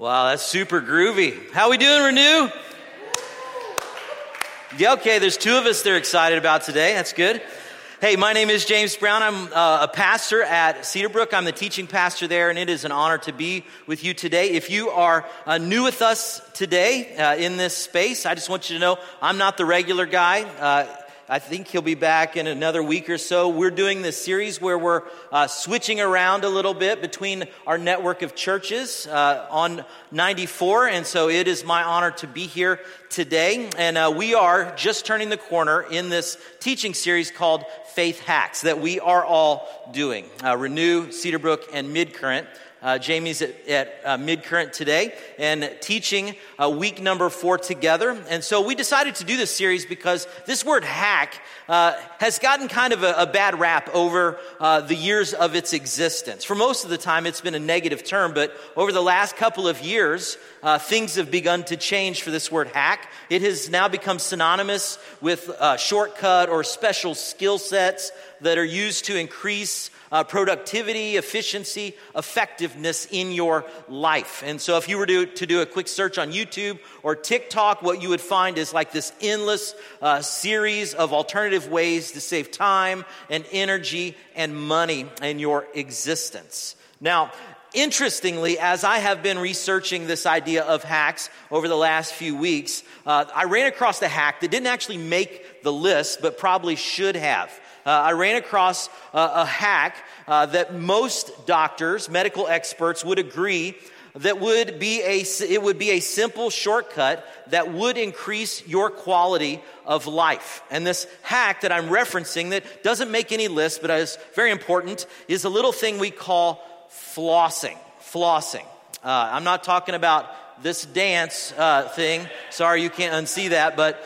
Wow, that's super groovy. How we doing, Renew? Yeah, okay, there's two of us they're excited about today. That's good. Hey, my name is James Brown. I'm uh, a pastor at Cedarbrook. I'm the teaching pastor there, and it is an honor to be with you today. If you are uh, new with us today uh, in this space, I just want you to know I'm not the regular guy. I think he'll be back in another week or so. We're doing this series where we're uh, switching around a little bit between our network of churches uh, on 94. And so it is my honor to be here today. And uh, we are just turning the corner in this teaching series called Faith Hacks that we are all doing. Uh, Renew, Cedarbrook, and Midcurrent. Uh, Jamie's at, at uh, Midcurrent today and teaching uh, week number four together. And so we decided to do this series because this word hack uh, has gotten kind of a, a bad rap over uh, the years of its existence. For most of the time, it's been a negative term, but over the last couple of years, uh, things have begun to change for this word hack. It has now become synonymous with shortcut or special skill sets that are used to increase uh, productivity, efficiency, effectiveness in your life. And so, if you were to, to do a quick search on YouTube or TikTok, what you would find is like this endless uh, series of alternative ways to save time and energy and money in your existence. Now, interestingly, as I have been researching this idea of hacks over the last few weeks, uh, I ran across a hack that didn't actually make the list, but probably should have uh, I ran across a, a hack uh, that most doctors, medical experts would agree that would be a it would be a simple shortcut that would increase your quality of life. And this hack that I'm referencing that doesn't make any list but is very important is a little thing we call flossing. Flossing. Uh, I'm not talking about this dance uh, thing. Sorry, you can't unsee that, but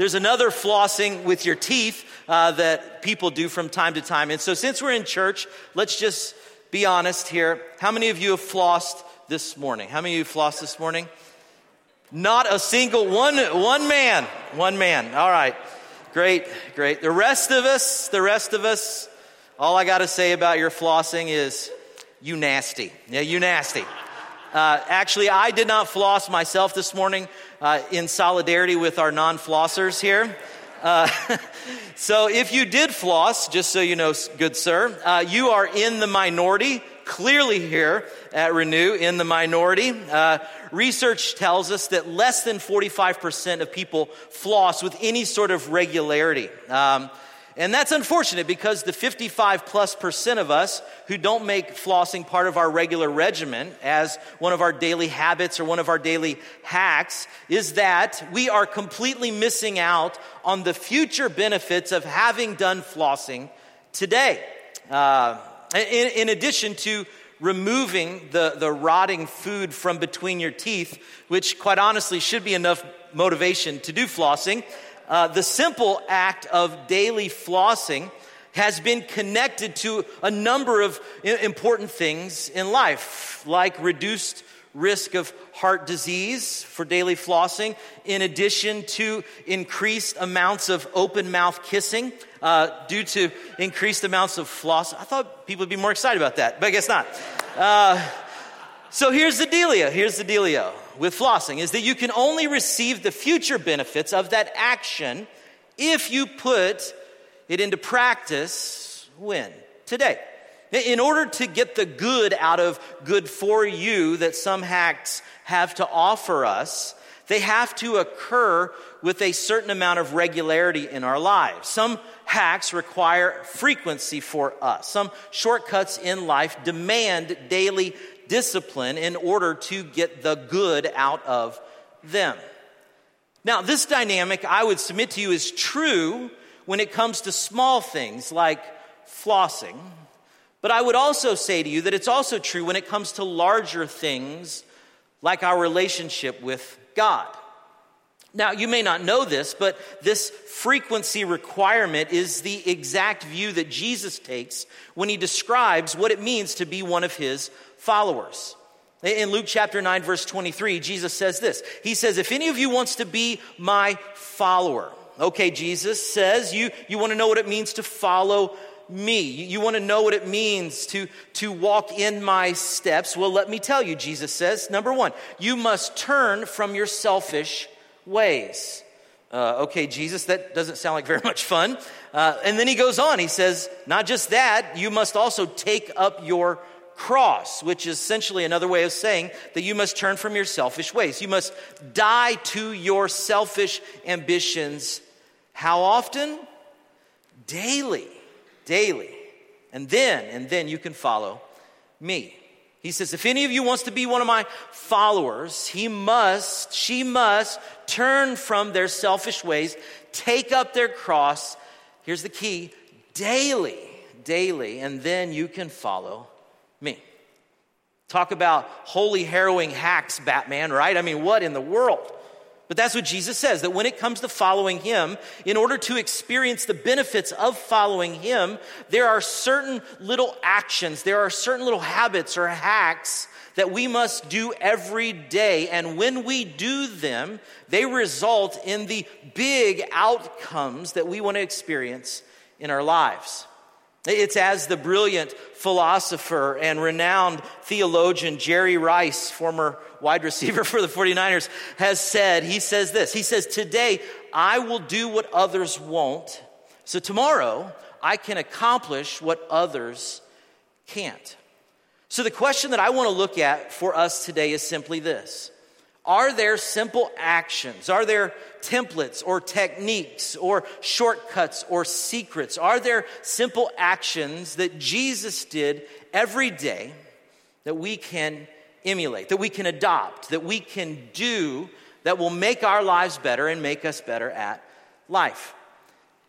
there's another flossing with your teeth uh, that people do from time to time. And so, since we're in church, let's just be honest here. How many of you have flossed this morning? How many of you flossed this morning? Not a single one, one man, one man. All right. Great, great. The rest of us, the rest of us, all I got to say about your flossing is you nasty. Yeah, you nasty. Uh, actually, I did not floss myself this morning uh, in solidarity with our non flossers here. Uh, so, if you did floss, just so you know, good sir, uh, you are in the minority, clearly here at Renew, in the minority. Uh, research tells us that less than 45% of people floss with any sort of regularity. Um, and that's unfortunate because the 55 plus percent of us who don't make flossing part of our regular regimen as one of our daily habits or one of our daily hacks is that we are completely missing out on the future benefits of having done flossing today. Uh, in, in addition to removing the, the rotting food from between your teeth, which quite honestly should be enough motivation to do flossing uh, the simple act of daily flossing has been connected to a number of important things in life, like reduced risk of heart disease for daily flossing, in addition to increased amounts of open mouth kissing uh, due to increased amounts of floss. I thought people would be more excited about that, but I guess not. Uh, so here's the dealio. Here's the dealio with flossing is that you can only receive the future benefits of that action if you put it into practice when? Today. In order to get the good out of good for you that some hacks have to offer us, they have to occur with a certain amount of regularity in our lives. Some hacks require frequency for us. Some shortcuts in life demand daily discipline in order to get the good out of them. Now, this dynamic, I would submit to you, is true when it comes to small things like flossing. But I would also say to you that it's also true when it comes to larger things like our relationship with God. Now, you may not know this, but this frequency requirement is the exact view that Jesus takes when he describes what it means to be one of his followers. In Luke chapter 9, verse 23, Jesus says this He says, If any of you wants to be my follower, okay, Jesus says, you, you want to know what it means to follow me. You, you want to know what it means to, to walk in my steps? Well, let me tell you, Jesus says. Number one, you must turn from your selfish ways. Uh, okay, Jesus, that doesn't sound like very much fun. Uh, and then he goes on, he says, not just that, you must also take up your cross, which is essentially another way of saying that you must turn from your selfish ways. You must die to your selfish ambitions. How often? Daily. Daily. And then, and then you can follow me. He says, if any of you wants to be one of my followers, he must, she must turn from their selfish ways, take up their cross. Here's the key daily, daily, and then you can follow me. Talk about holy, harrowing hacks, Batman, right? I mean, what in the world? But that's what Jesus says that when it comes to following Him, in order to experience the benefits of following Him, there are certain little actions, there are certain little habits or hacks that we must do every day. And when we do them, they result in the big outcomes that we want to experience in our lives. It's as the brilliant philosopher and renowned theologian Jerry Rice, former wide receiver for the 49ers, has said. He says this He says, Today I will do what others won't, so tomorrow I can accomplish what others can't. So the question that I want to look at for us today is simply this are there simple actions? Are there templates or techniques or shortcuts or secrets? Are there simple actions that Jesus did every day that we can emulate, that we can adopt, that we can do that will make our lives better and make us better at life?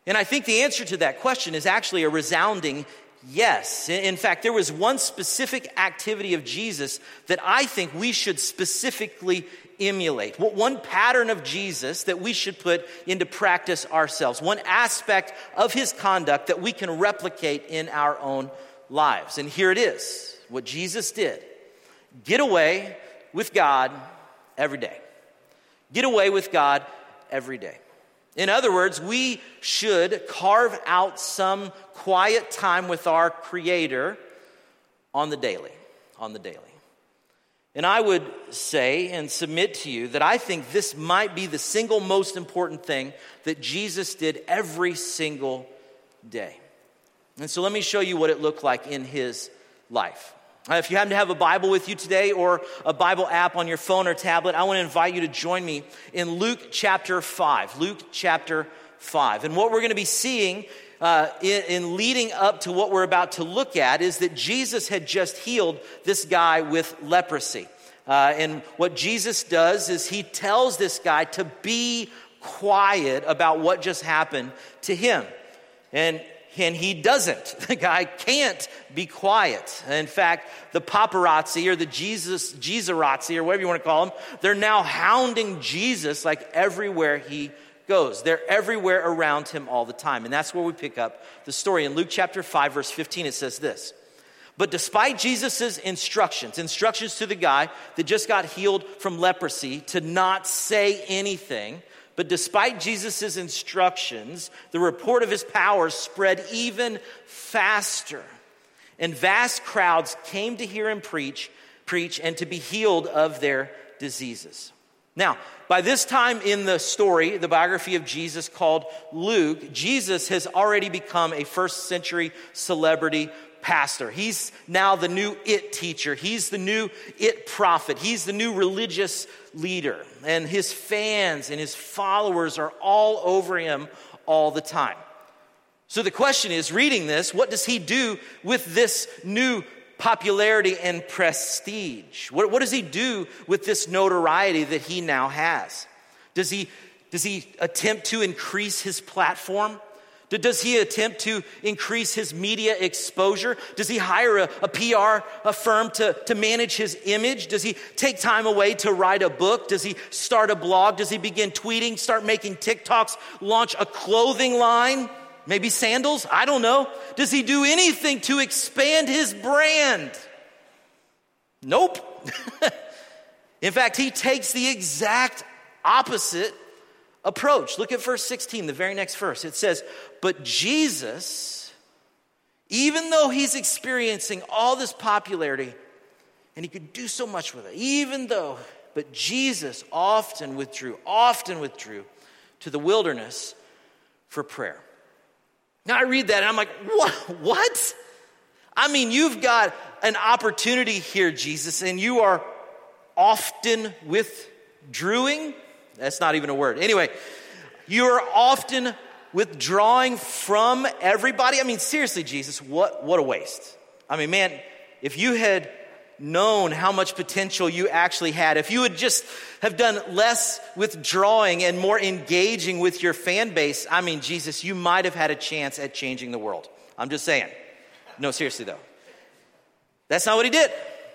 And I think the answer to that question is actually a resounding Yes. In fact, there was one specific activity of Jesus that I think we should specifically emulate. One pattern of Jesus that we should put into practice ourselves. One aspect of his conduct that we can replicate in our own lives. And here it is what Jesus did get away with God every day. Get away with God every day. In other words, we should carve out some quiet time with our Creator on the daily. On the daily. And I would say and submit to you that I think this might be the single most important thing that Jesus did every single day. And so let me show you what it looked like in his life. Uh, if you happen to have a Bible with you today or a Bible app on your phone or tablet, I want to invite you to join me in Luke chapter 5. Luke chapter 5. And what we're going to be seeing uh, in, in leading up to what we're about to look at is that Jesus had just healed this guy with leprosy. Uh, and what Jesus does is he tells this guy to be quiet about what just happened to him. And and he doesn't. The guy can't be quiet. In fact, the paparazzi or the Jesus, Jesurazzi or whatever you want to call them, they're now hounding Jesus like everywhere he goes. They're everywhere around him all the time. And that's where we pick up the story. In Luke chapter 5, verse 15, it says this. But despite Jesus' instructions, instructions to the guy that just got healed from leprosy to not say anything, but despite Jesus' instructions, the report of his power spread even faster. And vast crowds came to hear him preach, preach and to be healed of their diseases. Now, by this time in the story, the biography of Jesus called Luke, Jesus has already become a first century celebrity pastor. He's now the new it teacher. He's the new it prophet. He's the new religious leader. And his fans and his followers are all over him all the time. So the question is reading this, what does he do with this new popularity and prestige? What, what does he do with this notoriety that he now has? Does he, does he attempt to increase his platform? Does he attempt to increase his media exposure? Does he hire a, a, PR a firm to, to manage his image? Does he take time away to write a book? Does he start a blog? Does he begin tweeting, start making TikToks, launch a clothing line? Maybe sandals? I don't know. Does he do anything to expand his brand? Nope. In fact, he takes the exact opposite approach. Look at verse 16, the very next verse. It says, But Jesus, Even though he's experiencing all this popularity and he could do so much with it, even though, but Jesus often withdrew, often withdrew to the wilderness for prayer. Now I read that and I'm like, what? What? I mean, you've got an opportunity here, Jesus, and you are often withdrawing. That's not even a word. Anyway, you are often withdrawing from everybody. I mean, seriously, Jesus, what, what a waste. I mean, man, if you had known how much potential you actually had, if you would just have done less withdrawing and more engaging with your fan base, I mean, Jesus, you might have had a chance at changing the world. I'm just saying. No, seriously, though. That's not what he did.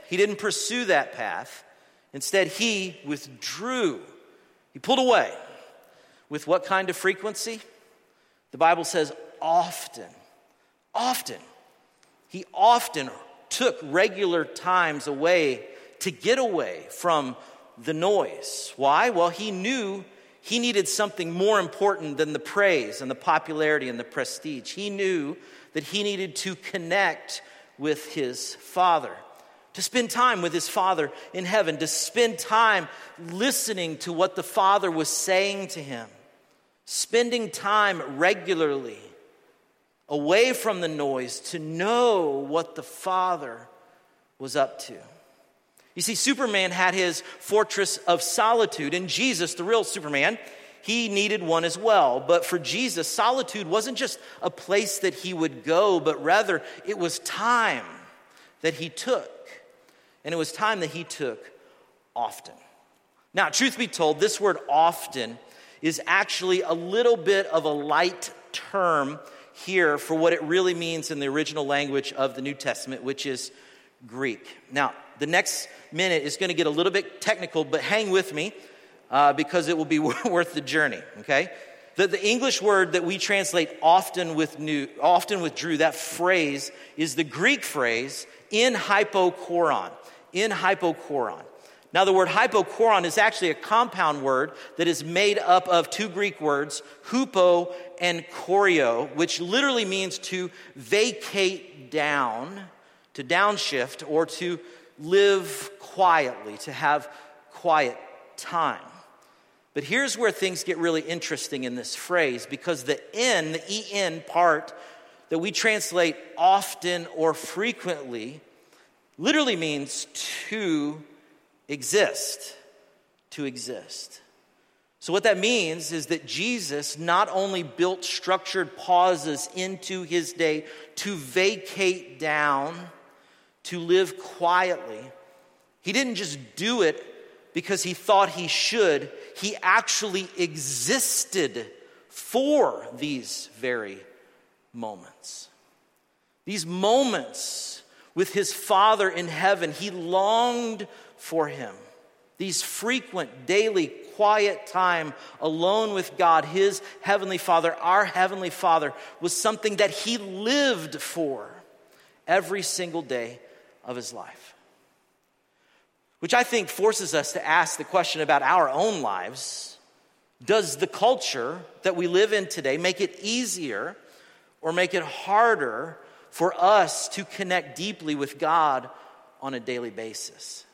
He didn't pursue that path. Instead, he withdrew. He pulled away. With what kind of frequency? The Bible says often. Often. He often took regular times away to get away from the noise. Why? Well, he knew he needed something more important than the praise and the popularity and the prestige. He knew that he needed to connect with his Father, to spend time with his Father in heaven, to spend time listening to what the Father was saying to him, spending time regularly away from the noise to know what the Father was up to. You see, Superman had his fortress of solitude, and Jesus, the real Superman, he needed one as well. But for Jesus, solitude wasn't just a place that he would go, but rather it was time that he took. And it was time that he took often. Now, truth be told, this word often is actually a little bit of a light term here for what it really means in the original language of the New Testament, which is Greek. Now, the next minute is going to get a little bit technical, but hang with me uh, because it will be worth the journey, okay? The, the English word that we translate often with new, often withdrew, that phrase is the Greek phrase in hypokoron. In hypokoron. Now, the word hypokoron is actually a compound word that is made up of two Greek words, hupo and choreo, which literally means to vacate down, to downshift, or to live quietly, to have quiet time. But here's where things get really interesting in this phrase because the N, the EN part that we translate often or frequently, literally means to exist. To exist. So, what that means is that Jesus not only built structured pauses into his day to vacate down, to live quietly, he didn't just do it because he thought he should, he actually existed for these very moments. These moments with his Father in heaven, he longed for him. These frequent, daily, quiet time alone with God, his heavenly Father, our heavenly Father, was something that he lived for every single day of his life. Which I think forces us to ask the question about our own lives Does the culture that we live in today make it easier or make it harder for us to connect deeply with God on a daily basis?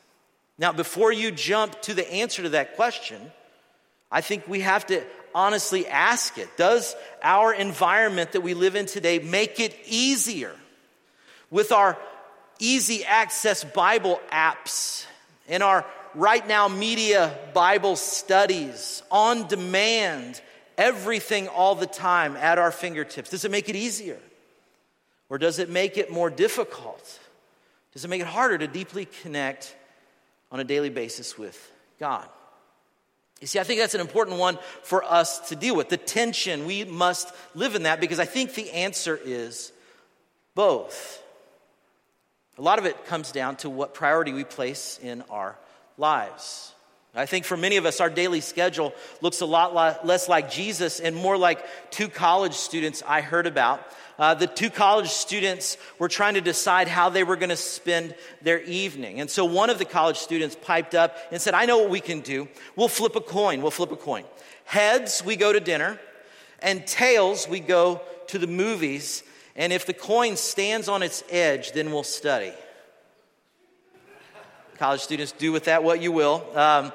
Now, before you jump to the answer to that question, I think we have to honestly ask it Does our environment that we live in today make it easier with our easy access Bible apps and our right now media Bible studies on demand, everything all the time at our fingertips? Does it make it easier? Or does it make it more difficult? Does it make it harder to deeply connect on a daily basis with God? You see, I think that's an important one for us to deal with. The tension, we must live in that because I think the answer is both. A lot of it comes down to what priority we place in our lives. I think for many of us, our daily schedule looks a lot less like Jesus and more like two college students I heard about. Uh, the two college students were trying to decide how they were going to spend their evening. And so one of the college students piped up and said, I know what we can do. We'll flip a coin. We'll flip a coin. Heads, we go to dinner, and tails, we go to the movies And if the coin stands on its edge, then we'll study. College students, do with that what you will. Um,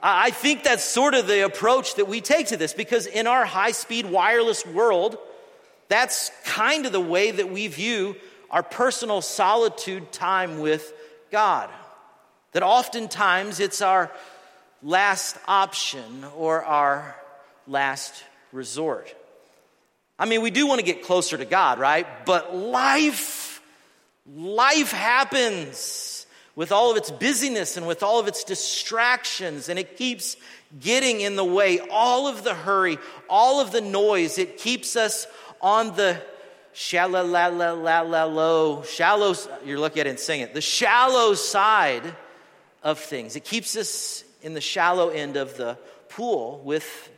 I think that's sort of the approach that we take to this because in our high speed wireless world, that's kind of the way that we view our personal solitude time with God. That oftentimes it's our last option or our last resort. I mean, we do want to get closer to God, right? But life, life happens with all of its busyness and with all of its distractions, and it keeps getting in the way. All of the hurry, all of the noise, it keeps us on the shallow, la, la, la, la, low, shallow, you're looking at it and sing it, the shallow side of things. It keeps us in the shallow end of the pool with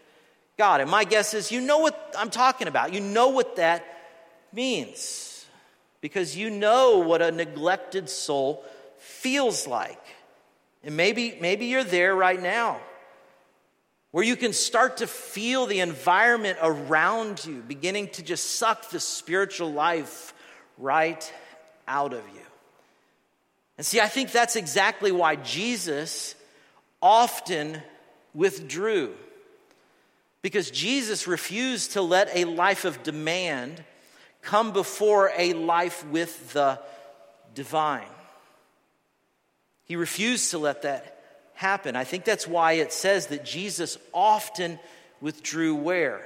God. And my guess is you know what I'm talking about. You know what that means because you know what a neglected soul feels like. And maybe, maybe you're there right now where you can start to feel the environment around you beginning to just suck the spiritual life right out of you. And see, I think that's exactly why Jesus often withdrew. Because Jesus refused to let a life of demand come before a life with the divine. He refused to let that happen. I think that's why it says that Jesus often withdrew where?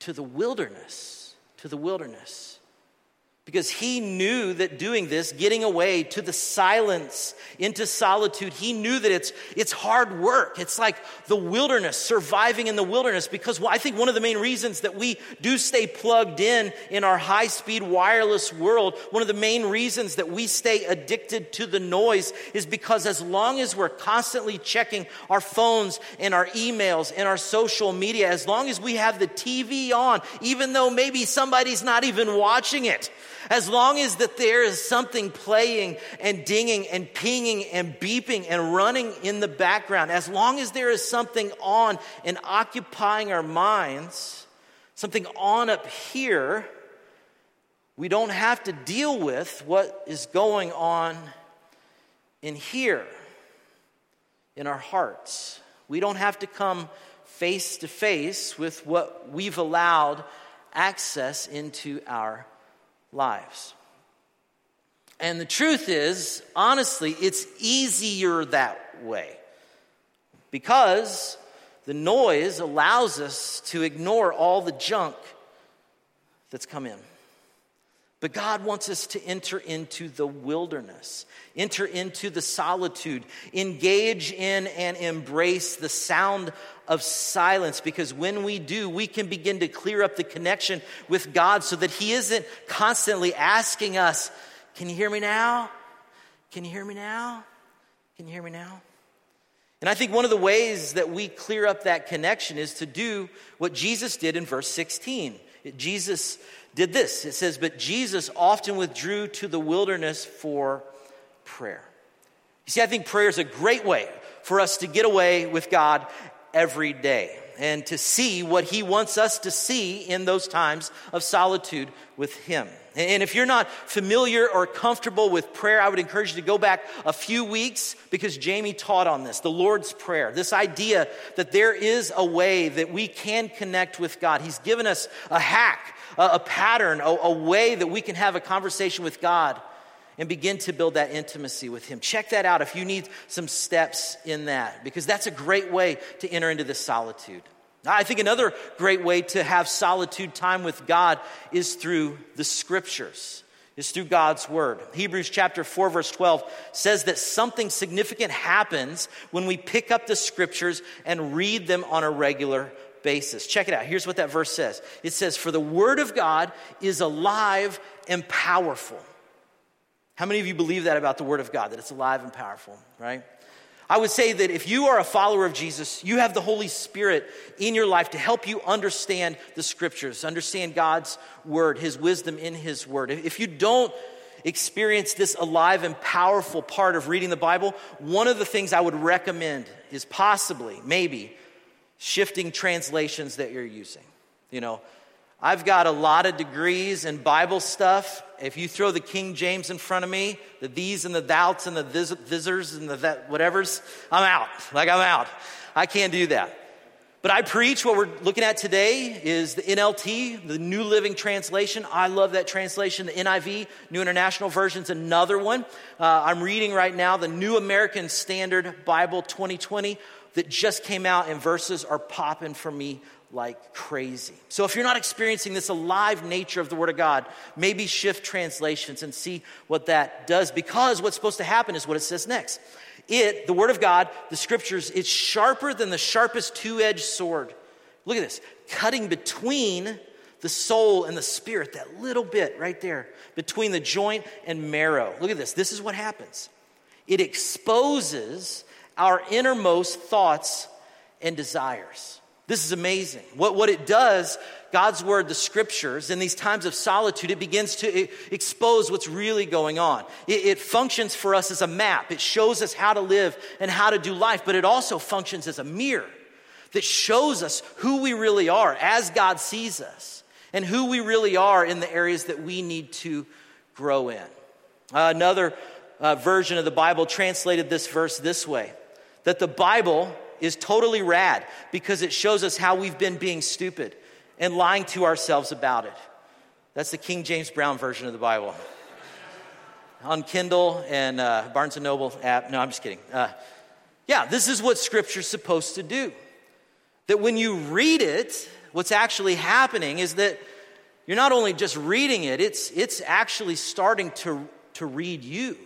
To the wilderness. To the wilderness because he knew that doing this, getting away to the silence, into solitude, he knew that it's, it's hard work. It's like the wilderness, surviving in the wilderness. Because I think one of the main reasons that we do stay plugged in in our high speed wireless world, one of the main reasons that we stay addicted to the noise is because as long as we're constantly checking our phones and our emails and our social media, as long as we have the TV on, even though maybe somebody's not even watching it, as long as that there is something playing and dinging and pinging and beeping and running in the background, as long as there is something on and occupying our minds, something on up here, we don't have to deal with what is going on in here, in our hearts. We don't have to come face to face with what we've allowed access into our lives. And the truth is, honestly, it's easier that way because the noise allows us to ignore all the junk that's come in. But God wants us to enter into the wilderness, enter into the solitude, engage in and embrace the sound of silence because when we do, we can begin to clear up the connection with God so that He isn't constantly asking us, Can you hear me now? Can you hear me now? Can you hear me now? And I think one of the ways that we clear up that connection is to do what Jesus did in verse 16. Jesus did this. It says, But Jesus often withdrew to the wilderness for prayer. You see, I think prayer is a great way for us to get away with God every day and to see what He wants us to see in those times of solitude with Him. And if you're not familiar or comfortable with prayer, I would encourage you to go back a few weeks because Jamie taught on this the Lord's Prayer. This idea that there is a way that we can connect with God. He's given us a hack, a, pattern, a, way that we can have a conversation with God and begin to build that intimacy with Him. Check that out if you need some steps in that, because that's a great way to enter into this solitude. I think another great way to have solitude time with God is through the scriptures, is through God's word. Hebrews chapter 4 verse 12 says that something significant happens when we pick up the scriptures and read them on a regular basis. Check it out. Here's what that verse says. It says, "For the word of God is alive and powerful." How many of you believe that about the word of God that it's alive and powerful, right? I would say that if you are a follower of Jesus, you have the Holy Spirit in your life to help you understand the scriptures, understand God's word, his wisdom in his word. If you don't experience this alive and powerful part of reading the Bible, one of the things I would recommend is possibly, maybe, shifting translations that you're using. You know, I've got a lot of degrees in Bible stuff. If you throw the King James in front of me, the thees and the thou's and the visors and the that, whatevers, I'm out. Like I'm out. I can't do that. But I preach what we're looking at today is the NLT, the New Living Translation. I love that translation. The NIV, New International Version, is another one. Uh, I'm reading right now the New American Standard Bible 2020 that just came out, and verses are popping for me like crazy. So if you're not experiencing this alive nature of the Word of God, maybe shift translations and see what that does, because what's supposed to happen is what it says next. It, the Word of God, the Scriptures, it's sharper than the sharpest two edged sword. Look at this cutting between the soul and the spirit, that little bit right there, between the joint and marrow. Look at this. This is what happens it exposes our innermost thoughts and desires. This is amazing. What, what it does, God's word, the scriptures, in these times of solitude, it begins to expose what's really going on. It, it functions for us as a map, it shows us how to live and how to do life, but it also functions as a mirror that shows us who we really are as God sees us and who we really are in the areas that we need to grow in. Uh, another uh, version of the Bible translated this verse this way that the Bible is totally rad because it shows us how we've been being stupid and lying to ourselves about it. That's the King James Brown version of the Bible. On Kindle and uh, Barnes & Noble app. No, I'm just kidding. Uh, yeah, this is what Scripture's supposed to do. That when you read it, what's actually happening is that you're not only just reading it, it's, it's actually starting to, to read you,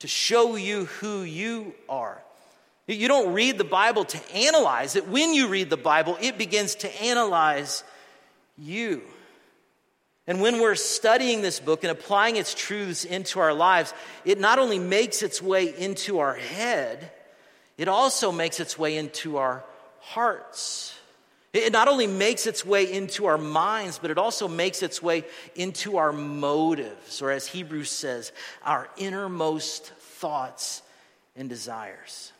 to show you who you are. You don't read the Bible to analyze it. When you read the Bible, it begins to analyze you. And when we're studying this book and applying its truths into our lives, it not only makes its way into our head, it also makes its way into our hearts. It not only makes its way into our minds, but it also makes its way into our motives, or as Hebrews says, our innermost thoughts and desires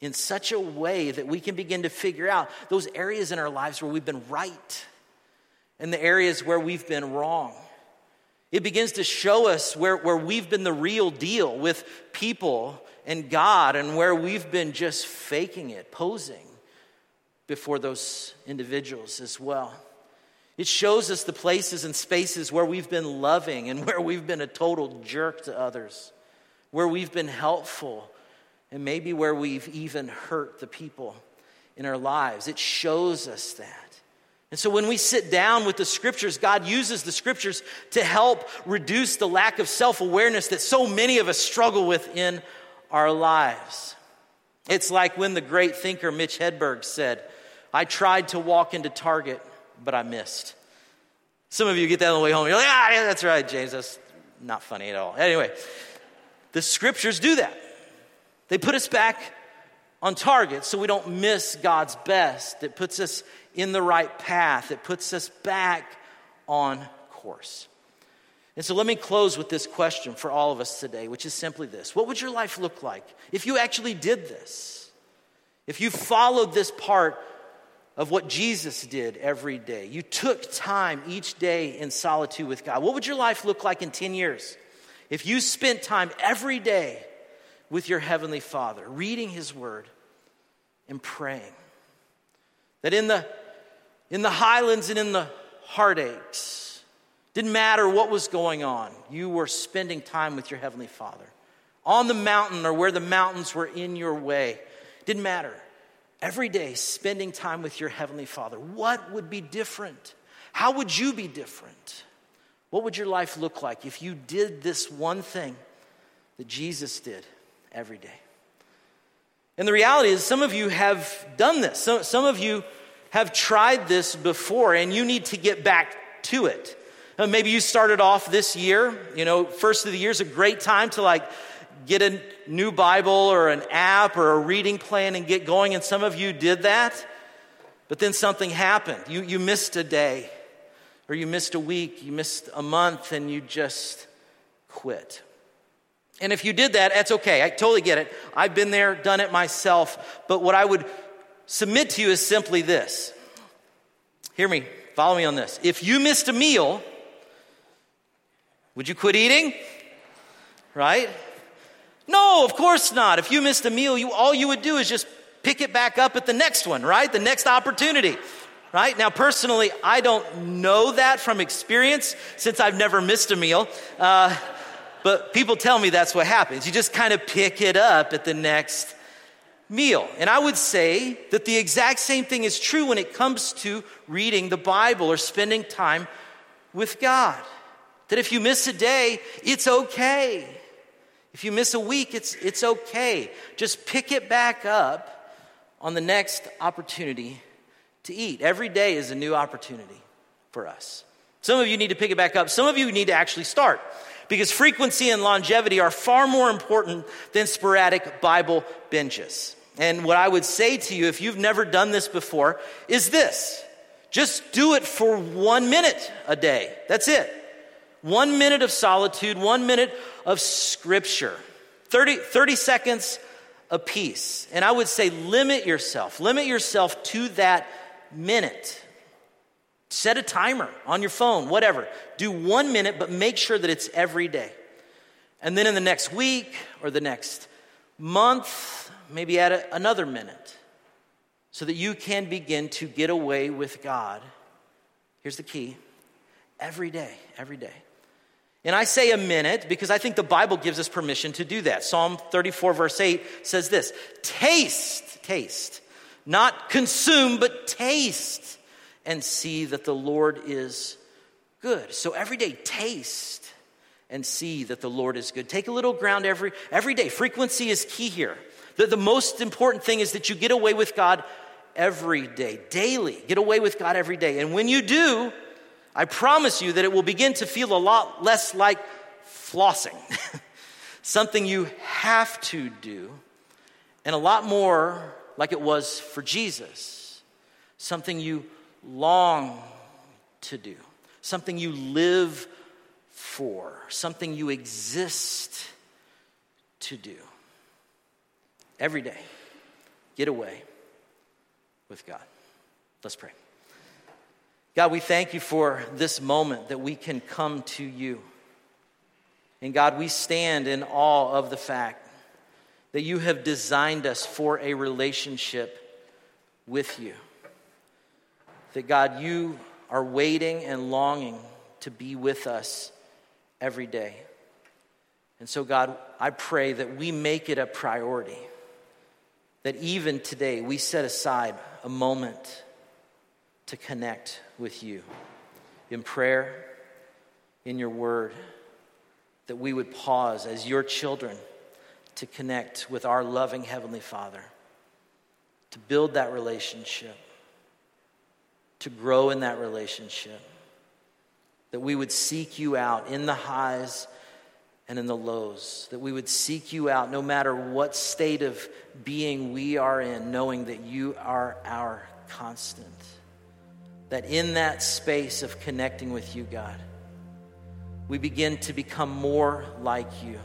in such a way that we can begin to figure out those areas in our lives where we've been right and the areas where we've been wrong. It begins to show us where, where we've been the real deal with people and God and where we've been just faking it, posing before those individuals as well. It shows us the places and spaces where we've been loving and where we've been a total jerk to others, where we've been helpful and maybe where we've even hurt the people in our lives. It shows us that. And so when we sit down with the scriptures, God uses the scriptures to help reduce the lack of self awareness that so many of us struggle with in our lives. It's like when the great thinker Mitch Hedberg said, I tried to walk into Target, but I missed. Some of you get that on the way home. You're like, ah, yeah, that's right, James. That's not funny at all. Anyway, the scriptures do that. They put us back on target so we don't miss God's best. It puts us in the right path, it puts us back on course. And so let me close with this question for all of us today, which is simply this What would your life look like if you actually did this? If you followed this part of what Jesus did every day, you took time each day in solitude with God, what would your life look like in 10 years? If you spent time every day with your Heavenly Father, reading His Word and praying. That in the, in the highlands and in the heartaches, didn't matter what was going on, you were spending time with your Heavenly Father. On the mountain or where the mountains were in your way, didn't matter. Every day, spending time with your Heavenly Father. What would be different? How would you be different? What would your life look like if you did this one thing that Jesus did? Every day. And the reality is, some of you have done this. Some, some of you have tried this before, and you need to get back to it. Uh, maybe you started off this year, you know, first of the year is a great time to like get a new Bible or an app or a reading plan and get going. And some of you did that, but then something happened. You, you missed a day, or you missed a week, you missed a month, and you just quit. And if you did that, that's okay. I totally get it. I've been there, done it myself. But what I would submit to you is simply this. Hear me follow me on this. If you missed a meal, would you quit eating? Right? No, of course not. If you missed a meal, you, all you would do is just pick it back up at the next one, right? The next opportunity, right? Now, personally, I don't know that from experience since I've never missed a meal. Uh, but people tell me that's what happens. You just kind of pick it up at the next meal. And I would say that the exact same thing is true when it comes to reading the Bible or spending time with God. That if you miss a day, it's okay. If you miss a week, it's, it's okay. Just pick it back up on the next opportunity to eat. Every day is a new opportunity for us. Some of you need to pick it back up. Some of you need to actually start because frequency and longevity are far more important than sporadic Bible binges. And what I would say to you, if you've never done this before, is this just do it for one minute a day. That's it. One minute of solitude, one minute of scripture. 30, 30 seconds a piece. And I would say limit yourself. Limit yourself to that minute. Set a timer on your phone, whatever. Do one minute, but make sure that it's every day. And then in the next week or the next month, maybe add a, another minute so that you can begin to get away with God. Here's the key every day, every day. And I say a minute because I think the Bible gives us permission to do that. Psalm 34, verse 8 says this Taste, taste, not consume, but taste and see that the Lord is good. So every day, taste and see that the Lord is good. Take a little ground every, every day. Frequency is key here. The, the most important thing is that you get away with God every day, daily. Get away with God every day. And when you do, I promise you that it will begin to feel a lot less like flossing, something you have to do, and a lot more like it was for Jesus, something you long to do, something you live for, something you exist to do every day. Get away with God. Let's pray. God, we thank you for this moment that we can come to you. And God, we stand in awe of the fact that you have designed us for a relationship with you. That God, you are waiting and longing to be with us every day. And so, God, I pray that we make it a priority that even today we set aside a moment to connect with you in prayer, in your word, that we would pause as your children to connect with our loving Heavenly Father, to build that relationship, to grow in that relationship, that we would seek you out in the highs and in the lows, that we would seek you out no matter what state of being we are in, knowing that you are our constant. That in that space of connecting with you, God, we begin to become more like you,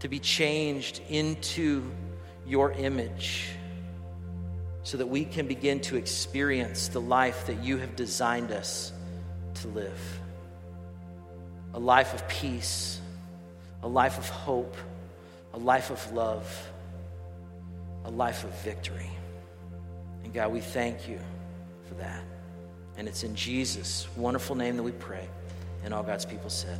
to be changed into your image, so that we can begin to experience the life that you have designed us to live a life of peace a life of hope, a life of love, a life of victory. And God, we thank you for that. And it's in Jesus' wonderful name that we pray. And all God's people said.